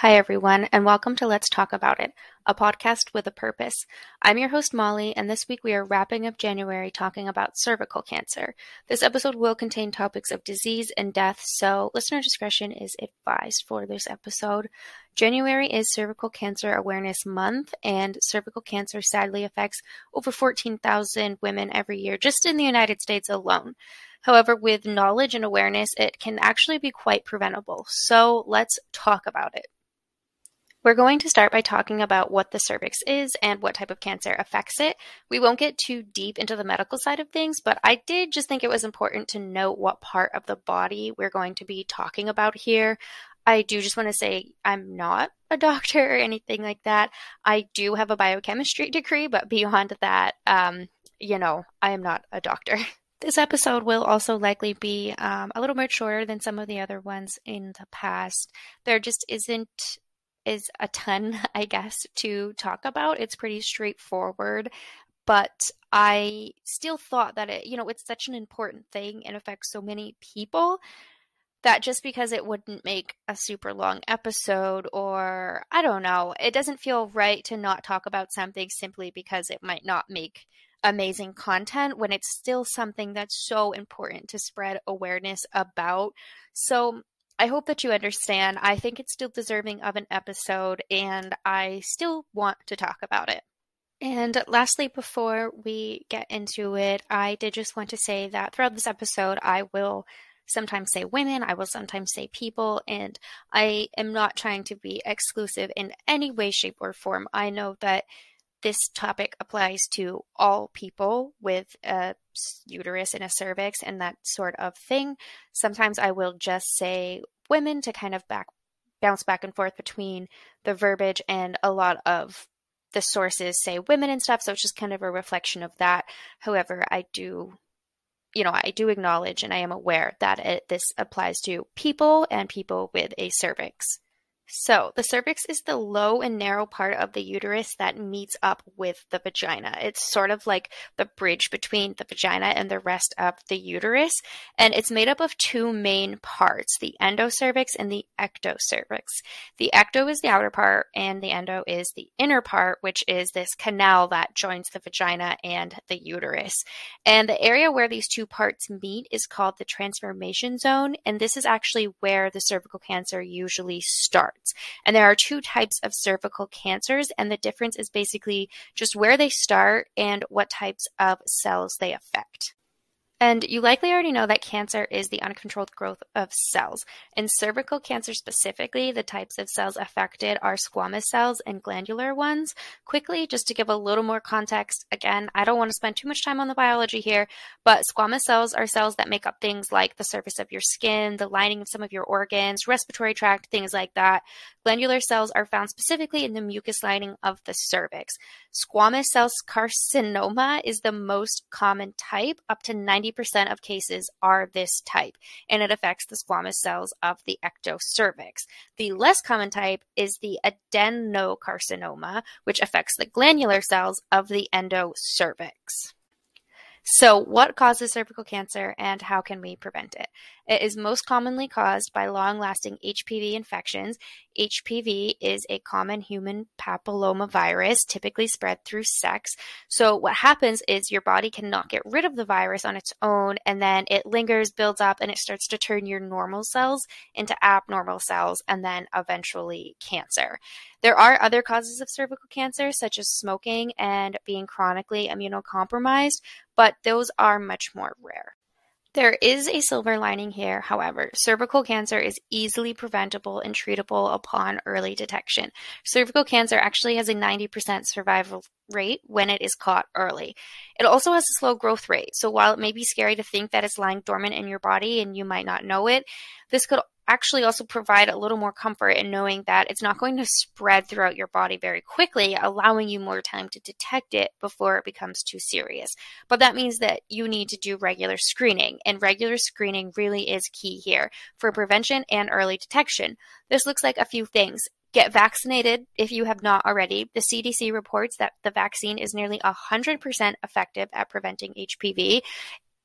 Hi, everyone, and welcome to Let's Talk About It, a podcast with a purpose. I'm your host, Molly, and this week we are wrapping up January talking about cervical cancer. This episode will contain topics of disease and death, so listener discretion is advised for this episode. January is Cervical Cancer Awareness Month, and cervical cancer sadly affects over 14,000 women every year just in the United States alone. However, with knowledge and awareness, it can actually be quite preventable. So let's talk about it. We're going to start by talking about what the cervix is and what type of cancer affects it. We won't get too deep into the medical side of things, but I did just think it was important to note what part of the body we're going to be talking about here. I do just want to say I'm not a doctor or anything like that. I do have a biochemistry degree, but beyond that, um, you know, I am not a doctor. This episode will also likely be um, a little bit shorter than some of the other ones in the past. There just isn't is a ton, I guess, to talk about. It's pretty straightforward, but I still thought that it, you know, it's such an important thing and affects so many people that just because it wouldn't make a super long episode or I don't know, it doesn't feel right to not talk about something simply because it might not make amazing content when it's still something that's so important to spread awareness about. So I hope that you understand. I think it's still deserving of an episode, and I still want to talk about it. And lastly, before we get into it, I did just want to say that throughout this episode, I will sometimes say women, I will sometimes say people, and I am not trying to be exclusive in any way, shape, or form. I know that this topic applies to all people with a uterus and a cervix and that sort of thing. Sometimes I will just say women to kind of back bounce back and forth between the verbiage and a lot of the sources say women and stuff, so it's just kind of a reflection of that. However, I do you know, I do acknowledge and I am aware that it, this applies to people and people with a cervix. So, the cervix is the low and narrow part of the uterus that meets up with the vagina. It's sort of like the bridge between the vagina and the rest of the uterus. And it's made up of two main parts the endocervix and the ectocervix. The ecto is the outer part, and the endo is the inner part, which is this canal that joins the vagina and the uterus. And the area where these two parts meet is called the transformation zone. And this is actually where the cervical cancer usually starts. And there are two types of cervical cancers, and the difference is basically just where they start and what types of cells they affect. And you likely already know that cancer is the uncontrolled growth of cells. In cervical cancer specifically, the types of cells affected are squamous cells and glandular ones. Quickly, just to give a little more context, again, I don't want to spend too much time on the biology here, but squamous cells are cells that make up things like the surface of your skin, the lining of some of your organs, respiratory tract, things like that. Glandular cells are found specifically in the mucous lining of the cervix. Squamous cell carcinoma is the most common type, up to 90 90% of cases are this type, and it affects the squamous cells of the ectocervix. The less common type is the adenocarcinoma, which affects the glandular cells of the endocervix. So, what causes cervical cancer and how can we prevent it? It is most commonly caused by long lasting HPV infections. HPV is a common human papillomavirus, typically spread through sex. So, what happens is your body cannot get rid of the virus on its own, and then it lingers, builds up, and it starts to turn your normal cells into abnormal cells, and then eventually cancer. There are other causes of cervical cancer, such as smoking and being chronically immunocompromised, but those are much more rare. There is a silver lining here, however. Cervical cancer is easily preventable and treatable upon early detection. Cervical cancer actually has a 90% survival rate when it is caught early. It also has a slow growth rate. So while it may be scary to think that it's lying dormant in your body and you might not know it, this could actually also provide a little more comfort in knowing that it's not going to spread throughout your body very quickly, allowing you more time to detect it before it becomes too serious. But that means that you need to do regular screening, and regular screening really is key here for prevention and early detection. This looks like a few things. Get vaccinated if you have not already. The CDC reports that the vaccine is nearly 100% effective at preventing HPV.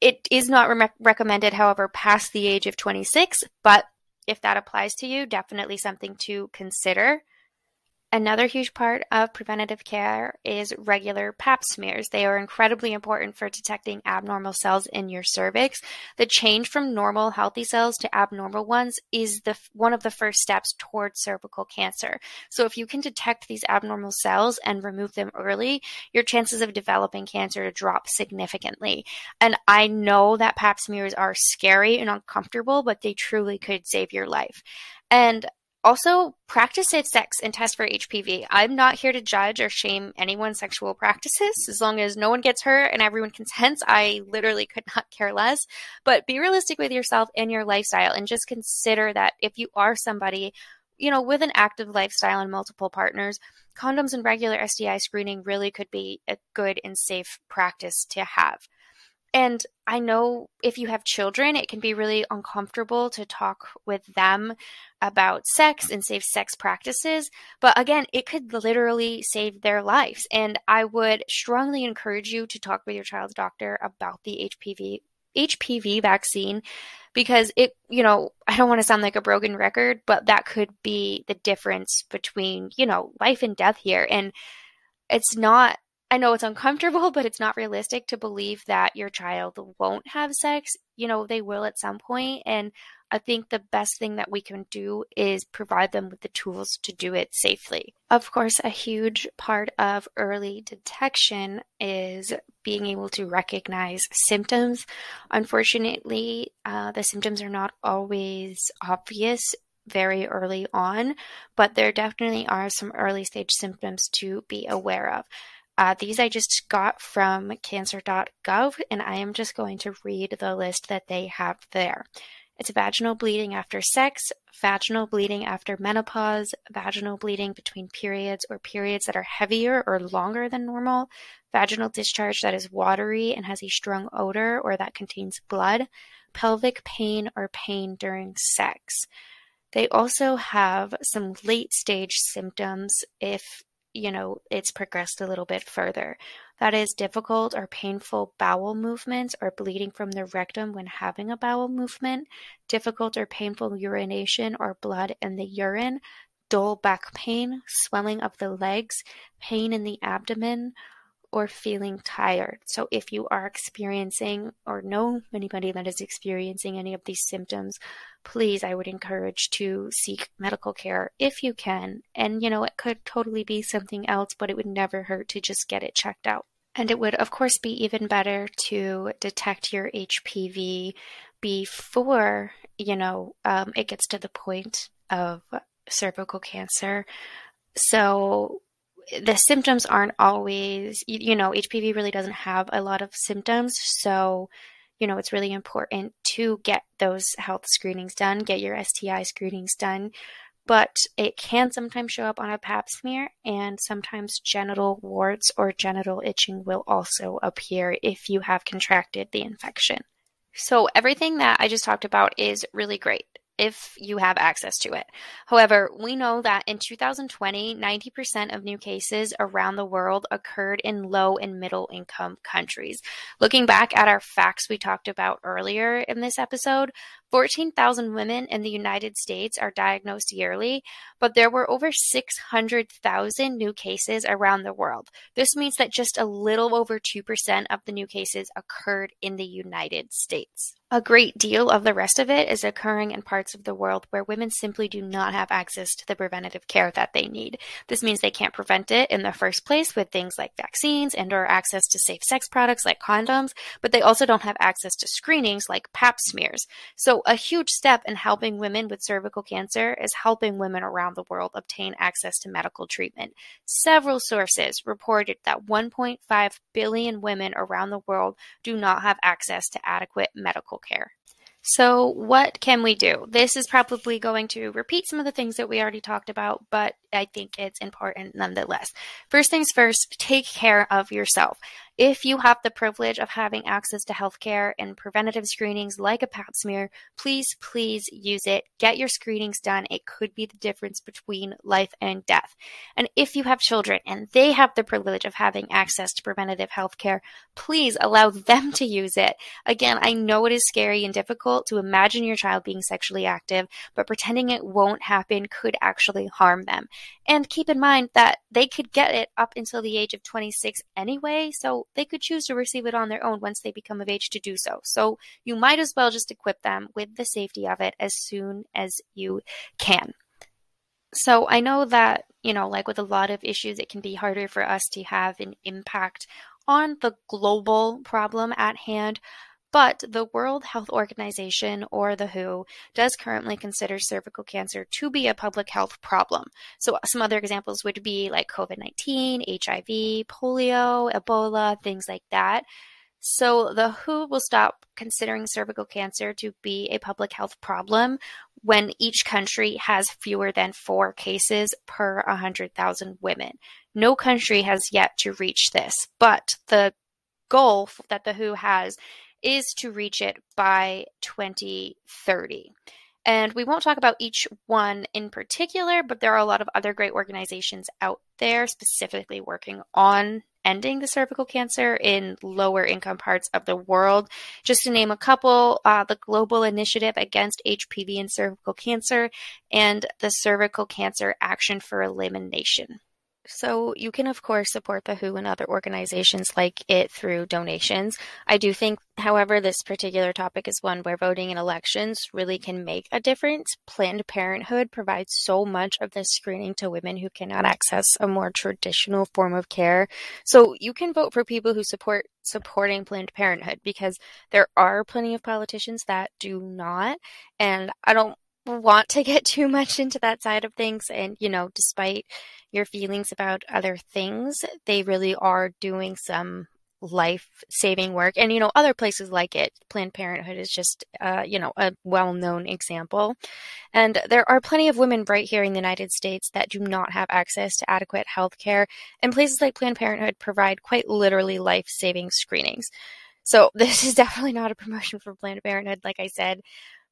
It is not re- recommended, however, past the age of 26, but if that applies to you, definitely something to consider. Another huge part of preventative care is regular pap smears. They are incredibly important for detecting abnormal cells in your cervix. The change from normal healthy cells to abnormal ones is the one of the first steps towards cervical cancer. So if you can detect these abnormal cells and remove them early, your chances of developing cancer drop significantly. And I know that pap smears are scary and uncomfortable, but they truly could save your life. And also, practice safe sex and test for HPV. I'm not here to judge or shame anyone's sexual practices. As long as no one gets hurt and everyone consents, I literally could not care less. But be realistic with yourself and your lifestyle and just consider that if you are somebody, you know, with an active lifestyle and multiple partners, condoms and regular STI screening really could be a good and safe practice to have. And I know if you have children, it can be really uncomfortable to talk with them about sex and safe sex practices. But again, it could literally save their lives. And I would strongly encourage you to talk with your child's doctor about the HPV HPV vaccine because it, you know, I don't want to sound like a broken record, but that could be the difference between, you know, life and death here. And it's not I know it's uncomfortable, but it's not realistic to believe that your child won't have sex. You know, they will at some point, And I think the best thing that we can do is provide them with the tools to do it safely. Of course, a huge part of early detection is being able to recognize symptoms. Unfortunately, uh, the symptoms are not always obvious very early on, but there definitely are some early stage symptoms to be aware of. Uh, these I just got from cancer.gov, and I am just going to read the list that they have there. It's vaginal bleeding after sex, vaginal bleeding after menopause, vaginal bleeding between periods or periods that are heavier or longer than normal, vaginal discharge that is watery and has a strong odor or that contains blood, pelvic pain or pain during sex. They also have some late stage symptoms if you know, it's progressed a little bit further. That is difficult or painful bowel movements or bleeding from the rectum when having a bowel movement, difficult or painful urination or blood in the urine, dull back pain, swelling of the legs, pain in the abdomen, or feeling tired. So, if you are experiencing or know anybody that is experiencing any of these symptoms, please, I would encourage to seek medical care if you can. And, you know, it could totally be something else, but it would never hurt to just get it checked out. And it would, of course, be even better to detect your HPV before, you know, um, it gets to the point of cervical cancer. So, the symptoms aren't always, you know, HPV really doesn't have a lot of symptoms. So, you know, it's really important to get those health screenings done, get your STI screenings done. But it can sometimes show up on a pap smear, and sometimes genital warts or genital itching will also appear if you have contracted the infection. So, everything that I just talked about is really great if you have access to it. However, we know that in 2020, 90% of new cases around the world occurred in low and middle income countries. Looking back at our facts we talked about earlier in this episode, 14,000 women in the United States are diagnosed yearly, but there were over 600,000 new cases around the world. This means that just a little over 2% of the new cases occurred in the United States. A great deal of the rest of it is occurring in parts of the world where women simply do not have access to the preventative care that they need. This means they can't prevent it in the first place with things like vaccines and or access to safe sex products like condoms, but they also don't have access to screenings like pap smears. So a huge step in helping women with cervical cancer is helping women around the world obtain access to medical treatment. Several sources reported that 1.5 billion women around the world do not have access to adequate medical medical care. So, what can we do? This is probably going to repeat some of the things that we already talked about, but I think it's important nonetheless. First things first, take care of yourself. If you have the privilege of having access to healthcare and preventative screenings like a pap smear, please, please use it. Get your screenings done. It could be the difference between life and death. And if you have children and they have the privilege of having access to preventative healthcare, please allow them to use it. Again, I know it is scary and difficult to imagine your child being sexually active, but pretending it won't happen could actually harm them. And keep in mind that they could get it up until the age of 26 anyway, so they could choose to receive it on their own once they become of age to do so. So you might as well just equip them with the safety of it as soon as you can. So I know that, you know, like with a lot of issues, it can be harder for us to have an impact on the global problem at hand. But the World Health Organization, or the WHO, does currently consider cervical cancer to be a public health problem. So, some other examples would be like COVID 19, HIV, polio, Ebola, things like that. So, the WHO will stop considering cervical cancer to be a public health problem when each country has fewer than four cases per 100,000 women. No country has yet to reach this, but the goal that the WHO has is to reach it by 2030. And we won't talk about each one in particular, but there are a lot of other great organizations out there specifically working on ending the cervical cancer in lower income parts of the world. Just to name a couple, uh, the Global Initiative Against HPV and Cervical Cancer and the Cervical Cancer Action for Elimination. So you can, of course, support the WHO and other organizations like it through donations. I do think, however, this particular topic is one where voting in elections really can make a difference. Planned Parenthood provides so much of this screening to women who cannot access a more traditional form of care. So you can vote for people who support supporting Planned Parenthood because there are plenty of politicians that do not. And I don't want to get too much into that side of things. And, you know, despite your feelings about other things, they really are doing some life saving work. And, you know, other places like it, Planned Parenthood is just, uh, you know, a well known example. And there are plenty of women right here in the United States that do not have access to adequate health care. And places like Planned Parenthood provide quite literally life saving screenings. So this is definitely not a promotion for Planned Parenthood, like I said.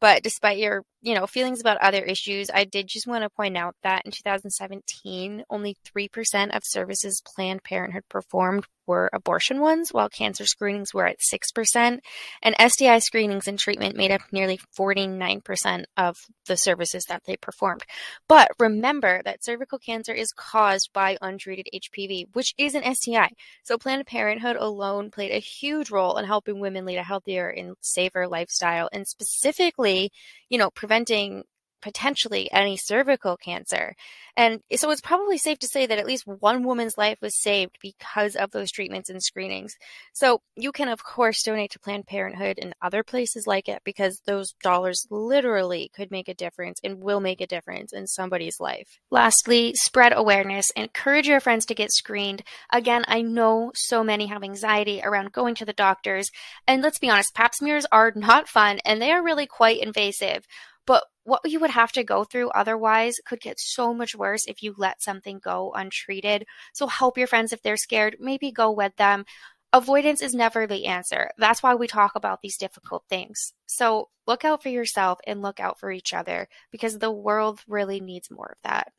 But despite your, you know, feelings about other issues, I did just want to point out that in 2017, only 3% of services Planned Parenthood performed were abortion ones, while cancer screenings were at 6%, and STI screenings and treatment made up nearly 49% of the services that they performed. But remember that cervical cancer is caused by untreated HPV, which is an STI. So Planned Parenthood alone played a huge role in helping women lead a healthier and safer lifestyle, and specifically, you know, preventing potentially any cervical cancer. And so it's probably safe to say that at least one woman's life was saved because of those treatments and screenings. So you can, of course, donate to Planned Parenthood and other places like it because those dollars literally could make a difference and will make a difference in somebody's life. Lastly, spread awareness. Encourage your friends to get screened. Again, I know so many have anxiety around going to the doctors. And let's be honest, pap smears are not fun and they are really quite invasive. But what you would have to go through otherwise could get so much worse if you let something go untreated. So help your friends if they're scared, maybe go with them. Avoidance is never the answer. That's why we talk about these difficult things. So look out for yourself and look out for each other because the world really needs more of that.